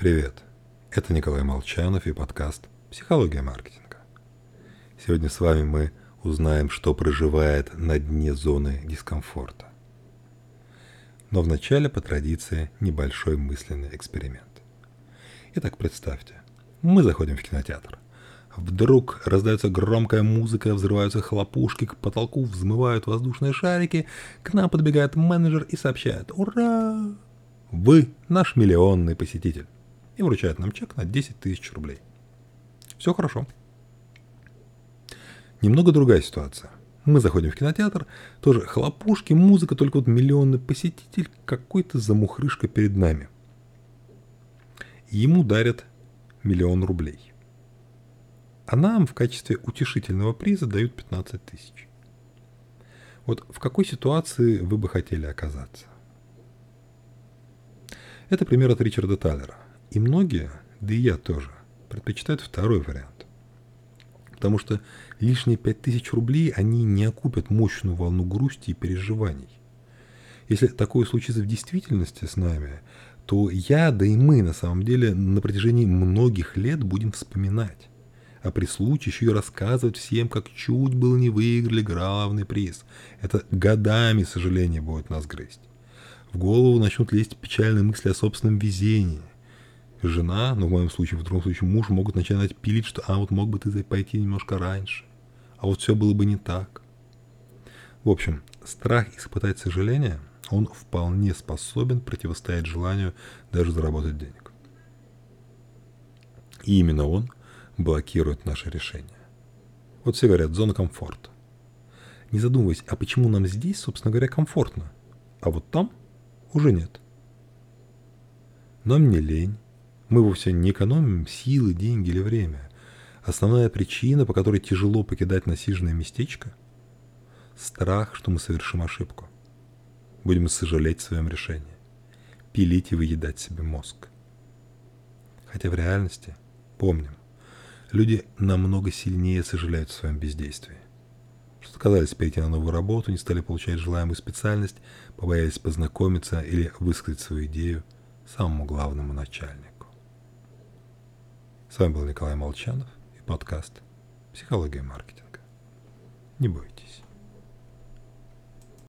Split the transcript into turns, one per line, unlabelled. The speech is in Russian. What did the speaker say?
Привет, это Николай Молчанов и подкаст «Психология маркетинга». Сегодня с вами мы узнаем, что проживает на дне зоны дискомфорта. Но вначале по традиции небольшой мысленный эксперимент. Итак, представьте, мы заходим в кинотеатр. Вдруг раздается громкая музыка, взрываются хлопушки, к потолку взмывают воздушные шарики, к нам подбегает менеджер и сообщает «Ура! Вы наш миллионный посетитель!» И вручает нам чек на 10 тысяч рублей. Все хорошо. Немного другая ситуация. Мы заходим в кинотеатр, тоже хлопушки, музыка, только вот миллионный посетитель, какой-то замухрышка перед нами. Ему дарят миллион рублей. А нам в качестве утешительного приза дают 15 тысяч. Вот в какой ситуации вы бы хотели оказаться? Это пример от Ричарда Таллера – и многие, да и я тоже, предпочитают второй вариант. Потому что лишние 5000 рублей они не окупят мощную волну грусти и переживаний. Если такое случится в действительности с нами, то я, да и мы на самом деле на протяжении многих лет будем вспоминать. А при случае еще и рассказывать всем, как чуть было не выиграли главный приз. Это годами сожаление будет нас грызть. В голову начнут лезть печальные мысли о собственном везении жена, ну в моем случае, в другом случае муж могут начинать пилить, что а вот мог бы ты пойти немножко раньше, а вот все было бы не так. В общем, страх испытать сожаление, он вполне способен противостоять желанию даже заработать денег. И именно он блокирует наше решение. Вот все говорят, зона комфорта. Не задумываясь, а почему нам здесь, собственно говоря, комфортно, а вот там уже нет. Нам не лень, мы вовсе не экономим силы, деньги или время. Основная причина, по которой тяжело покидать насиженное местечко – страх, что мы совершим ошибку. Будем сожалеть в своем решении. Пилить и выедать себе мозг. Хотя в реальности, помним, люди намного сильнее сожалеют в своем бездействии. Что отказались перейти на новую работу, не стали получать желаемую специальность, побоялись познакомиться или высказать свою идею самому главному начальнику. С вами был Николай Молчанов и подкаст «Психология маркетинга». Не бойтесь.